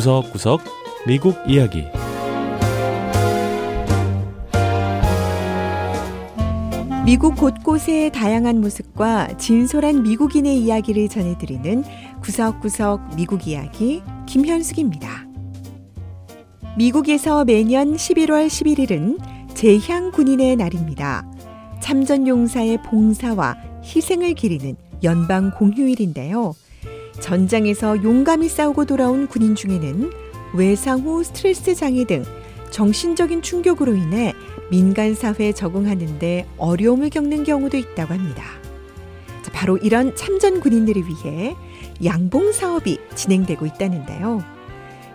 구석구석 미국 이야기 미국 곳곳의 다양한 모습과 진솔한 미국인의 이야기를 전해드리는 구석구석 미국 이야기 김현숙입니다. 미국에서 매년 11월 11일은 제향 군인의 날입니다. 참전용사의 봉사와 희생을 기리는 연방 공휴일인데요. 전장에서 용감히 싸우고 돌아온 군인 중에는 외상 후 스트레스 장애 등 정신적인 충격으로 인해 민간 사회에 적응하는데 어려움을 겪는 경우도 있다고 합니다. 자, 바로 이런 참전 군인들을 위해 양봉 사업이 진행되고 있다는데요.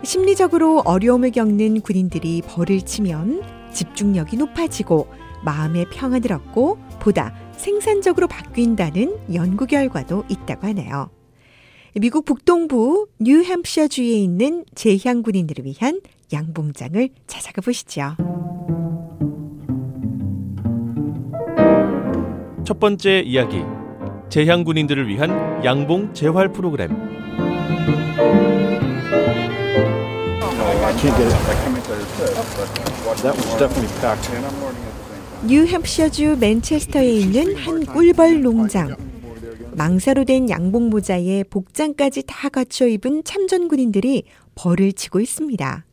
심리적으로 어려움을 겪는 군인들이 벌을 치면 집중력이 높아지고 마음의 평안을 얻고 보다 생산적으로 바뀐다는 연구 결과도 있다고 하네요. 미국 북동부 뉴햄프셔주에 있는 제향 군인들을 위한 양봉장을 찾아가 보시죠. 첫 번째 이야기 제향 군인들을 위한 양봉 재활 프로그램 뉴햄프셔주 맨체스터에 있는 한 꿀벌 농장. 망사로 된 양봉 모자에 복장까지 다 갖춰 입은 참전 군인들이 벌을 치고 있습니다.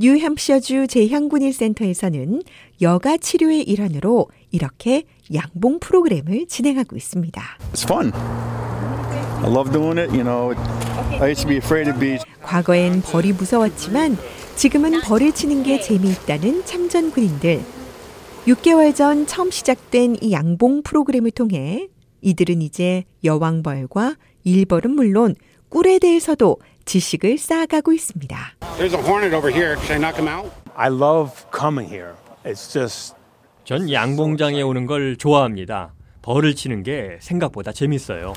뉴햄프셔주 제향군인 센터에서는 여가 치료의 일환으로 이렇게 양봉 프로그램을 진행하고 있습니다. It's fun. I love doing it. You know, I used to be afraid to be. 과거엔 벌이 무서웠지만 지금은 벌을 치는 게 재미있다는 참전 군인들. 6개월 전 처음 시작된 이 양봉 프로그램을 통해 이들은 이제 여왕벌과 일벌은 물론 꿀에 대해서도 지식을 쌓아가고 있습니다. There's a hornet over here. Should I knock him out? I love coming here. It's just 전 양봉장에 오는 걸 좋아합니다. 벌을 치는 게 생각보다 재밌어요.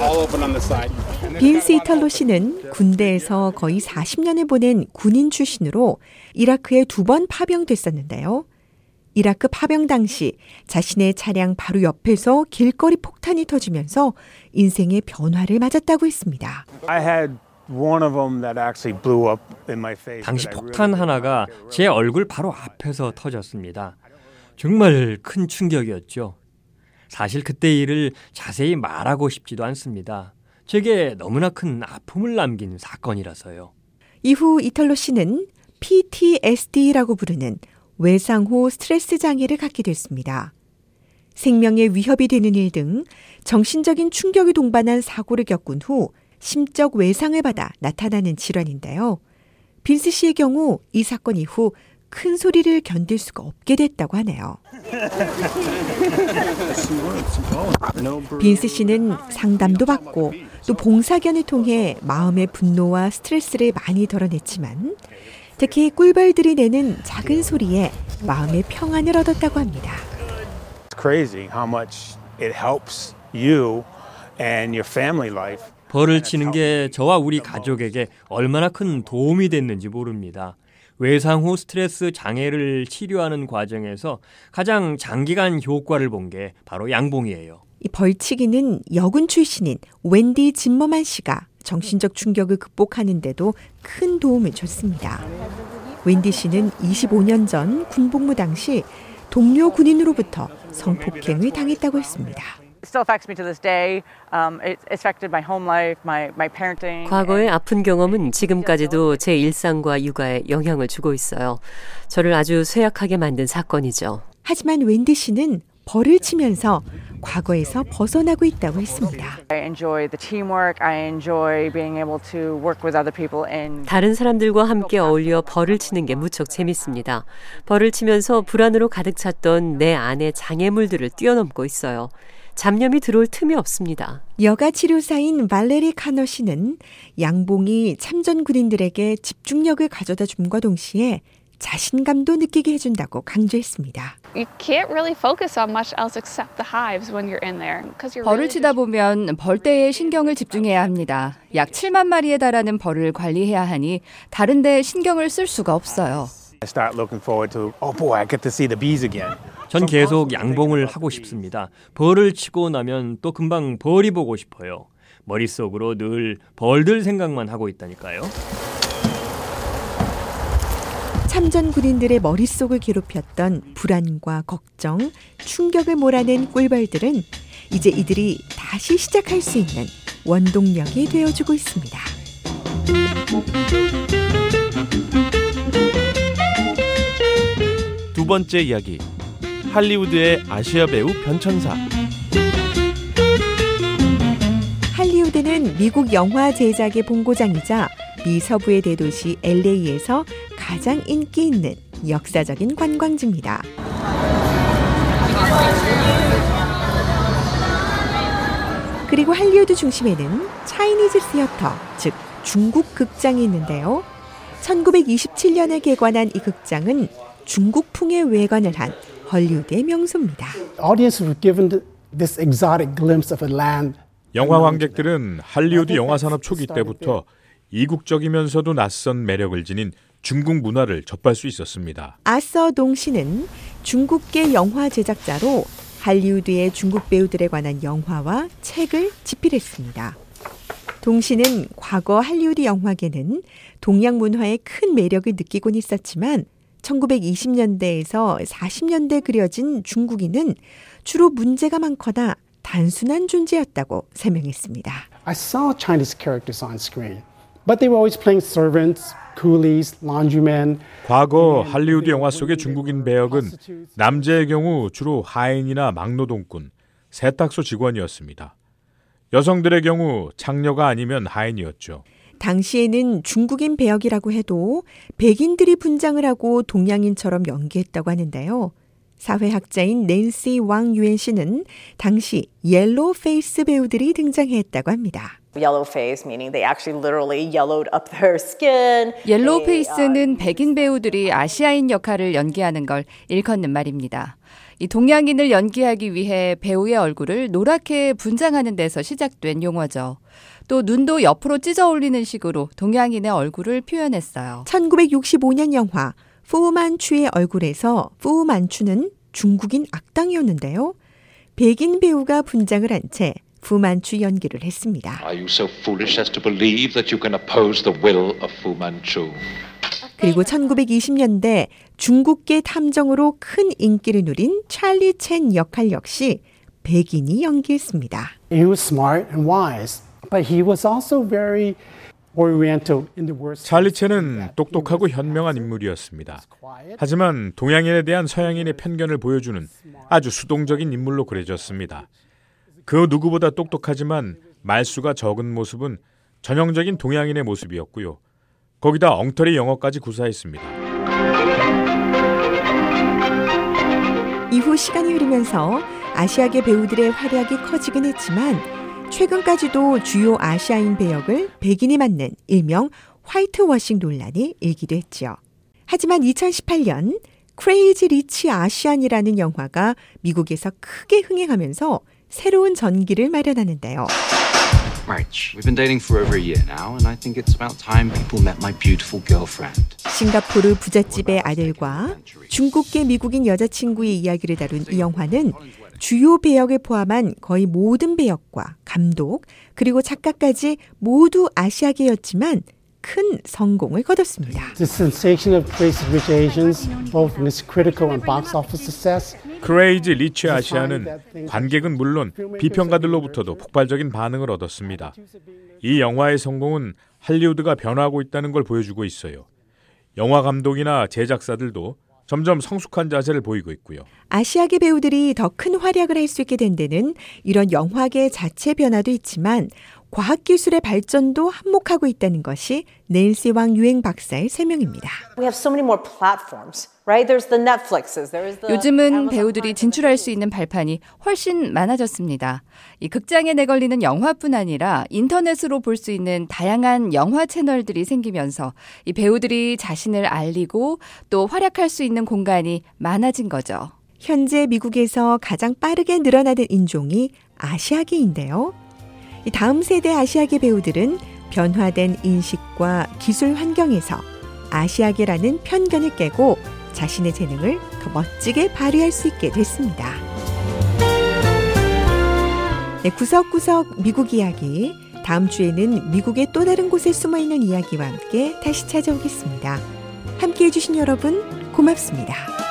All open on the side. 빈스 이탈로 씨는 군대에서 거의 40년을 보낸 군인 출신으로 이라크에 두 번 파병됐었는데요. 이라크 파병 당시 자신의 차량 바로 옆에서 길거리 폭탄이 터지면서 인생의 변화를 맞았다고 했습니다. I had one of them that actually blew up in my face. 당시 that I 폭탄 하나가 제 얼굴 바로 앞에서 터졌습니다. 정말 큰 충격이었죠. 사실 그때 일을 자세히 말하고 싶지도 않습니다. 제게 너무나 큰 아픔을 남긴 사건이라서요. 이후 이탈로 씨는 PTSD라고 부르는 외상 후 스트레스 장애를 갖게 됐습니다. 생명에 위협이 되는 일 등 정신적인 충격이 동반한 사고를 겪은 후 심적 외상을 받아 나타나는 질환인데요. 빈스 씨의 경우 이 사건 이후 큰 소리를 견딜 수가 없게 됐다고 하네요. 빈스 씨는 상담도 받고 또 봉사견을 통해 마음의 분노와 스트레스를 많이 덜어냈지만 특히 꿀벌들이 내는 작은 소리에 마음의 평안을 얻었다고 합니다. It's crazy how much it helps you and your family life. 벌을 치는 게 저와 우리 가족에게 얼마나 큰 도움이 됐는지 모릅니다. 외상 후 스트레스 장애를 치료하는 과정에서 가장 장기간 효과를 본 게 바로 양봉이에요. 이 벌치기는 여군 출신인 웬디 진머만 씨가 정신적 충격을 극복하는데도 큰 도움을 줬습니다. 웬디 씨는 25년 전 군복무 당시 동료 군인으로부터 성폭행을 당했다고 했습니다. still affects me to this day. Um, it affected my home life, my, my parenting. 과거의 아픈 경험은 지금까지도 제 일상과 육아에 영향을 주고 있어요. 저를 아주 쇠약하게 만든 사건이죠. 하지만 웬디 씨는 벌을 치면서 과거에서 벗어나고 있다고 했습니다. I enjoy the teamwork. I enjoy being able to work with other people and 다른 사람들과 함께 어울려 벌을 치는 게 무척 재밌습니다. 벌을 치면서 불안으로 가득 찼던 내 안의 장애물들을 뛰어넘고 있어요. 잡념이 들어올 틈이 없습니다. 여가 치료사인 발레리 카너 씨는 양봉이 참전 군인들에게 집중력을 가져다 줌과 동시에 자신감도 느끼게 해준다고 강조했습니다. You can't really focus on much else except the hives when you're in there. 'cause you're 벌을 치다 보면 벌떼에 신경을 집중해야 합니다. 약 7만 마리에 달하는 벌을 관리해야 하니 다른 데 신경을 쓸 수가 없어요. I start looking forward to, oh boy, I get to see the bees again. 전 계속 양봉을 하고 싶습니다. 벌을 치고 나면 또 금방 벌이 보고 싶어요. 머릿속으로 늘 벌들 생각만 하고 있다니까요. 참전 군인들의 머릿속을 괴롭혔던 불안과 걱정, 충격을 몰아낸 꿀벌들은 이제 이들이 다시 시작할 수 있는 원동력이 되어주고 있습니다. 두 번째 이야기 할리우드의 아시아 배우 변천사 할리우드는 미국 영화 제작의 본고장이자 미 서부의 대도시 LA에서 가장 인기 있는 역사적인 관광지입니다. 그리고 할리우드 중심에는 차이니즈 시어터, 즉 중국 극장이 있는데요. 1927년에 개관한 이 극장은 중국풍의 외관을 한 헐리우드의 명소입니다. Audience were given this exotic glimpse of a land 영화 관객들은 할리우드 영화 산업 초기 때부터 이국적이면서도 낯선 매력을 지닌 중국 문화를 접할 수 있었습니다. 아서 동 씨는 중국계 영화 제작자로 할리우드의 중국 배우들에 관한 영화와 책을 집필했습니다. 동 씨는 과거 할리우드 영화계는 동양 문화의 큰 매력을 느끼곤 있었지만 1920년대에서 40년대 그려진 중국인은 주로 문제가 많거나 단순한 존재였다고 설명했습니다. I saw Chinese characters on screen, but they were always playing servants, coolies, laundrymen. 과거 할리우드 영화 속의 중국인 배역은 남자의 경우 주로 하인이나 막노동꾼, 세탁소 직원이었습니다. 여성들의 경우 창녀가 아니면 하인이었죠. 당시에는 중국인 배역이라고 해도 백인들이 분장을 하고 동양인처럼 연기했다고 하는데요. 사회학자인 낸시 왕 유엔 씨는 당시 yellow face 배우들이 등장했다고 합니다. Yellow face, meaning they actually literally yellowed up their skin. yellow face는 백인 배우들이 아시아인 역할을 연기하는 걸 일컫는 말입니다. 이 동양인을 연기하기 위해 배우의 얼굴을 노랗게 분장하는 데서 시작된 용어죠. 또 눈도 옆으로 찢어 올리는 식으로 동양인의 얼굴을 표현했어요. 1965년 영화 푸만추의 얼굴에서 푸만추는 중국인 악당이었는데요. 백인 배우가 분장을 한 채 푸만추 연기를 했습니다. Are you so foolish as to believe that you can oppose the will of Fu Manchu? 그리고 1920년대 중국계 탐정으로 큰 인기를 누린 찰리 첸 역할 역시 백인이 연기했습니다. He was smart and wise, but he was also very oriental in the worst. 찰리 첸은 똑똑하고 현명한 인물이었습니다. 하지만 동양인에 대한 서양인의 편견을 보여주는 아주 수동적인 인물로 그려졌습니다. 그 누구보다 똑똑하지만 말수가 적은 모습은 전형적인 동양인의 모습이었고요. 거기다 엉터리 영어까지 구사했습니다. 이후 시간이 흐르면서 아시아계 배우들의 활약이 커지긴 했지만 최근까지도 주요 아시아인 배역을 백인이 맡는 일명 화이트워싱 논란이 일기도 했지요. 하지만 2018년 크레이지 리치 아시안이라는 영화가 미국에서 크게 흥행하면서 새로운 전기를 마련하는데요. March. We've been dating for over a year now, and I think it's about time people met my beautiful girlfriend. 싱가포르 부잣집의 아들과 중국계 미국인 여자친구의 이야기를 다룬 이 영화는 주요 배역을 포함한 거의 모든 배역과 감독 그리고 작가까지 모두 아시아계였지만 큰 성공을 거뒀습니다. The sensation of Crazy Rich Asians, both in its critical and box office success, 크레이지 리치 아시아는 관객은 물론 비평가들로부터도 폭발적인 반응을 얻었습니다. 이 영화의 성공은 할리우드가 변화하고 있다는 걸 보여주고 있어요. 영화 감독이나 제작사들도 점점 성숙한 자세를 보이고 있고요. 아시아계 배우들이 더 큰 활약을 할 수 있게 된 데는 이런 영화계 자체 변화도 있지만 과학기술의 발전도 한몫하고 있다는 것이 낸시 왕 유행 박사의 설명입니다. We have so many more platforms, right? There's the Netflixes, there is the 요즘은 배우들이 진출할 수 있는 발판이 훨씬 많아졌습니다. 이 극장에 내걸리는 영화뿐 아니라 인터넷으로 볼 수 있는 다양한 영화 채널들이 생기면서 이 배우들이 자신을 알리고 또 활약할 수 있는 공간이 많아진 거죠. 현재 미국에서 가장 빠르게 늘어나는 인종이 아시아계인데요. 이 다음 세대 아시아계 배우들은 변화된 인식과 기술 환경에서 아시아계라는 편견을 깨고 자신의 재능을 더 멋지게 발휘할 수 있게 됐습니다. 네, 구석구석 미국 이야기 다음 주에는 미국의 또 다른 곳에 숨어 있는 이야기와 함께 다시 찾아오겠습니다. 함께 해주신 여러분 고맙습니다.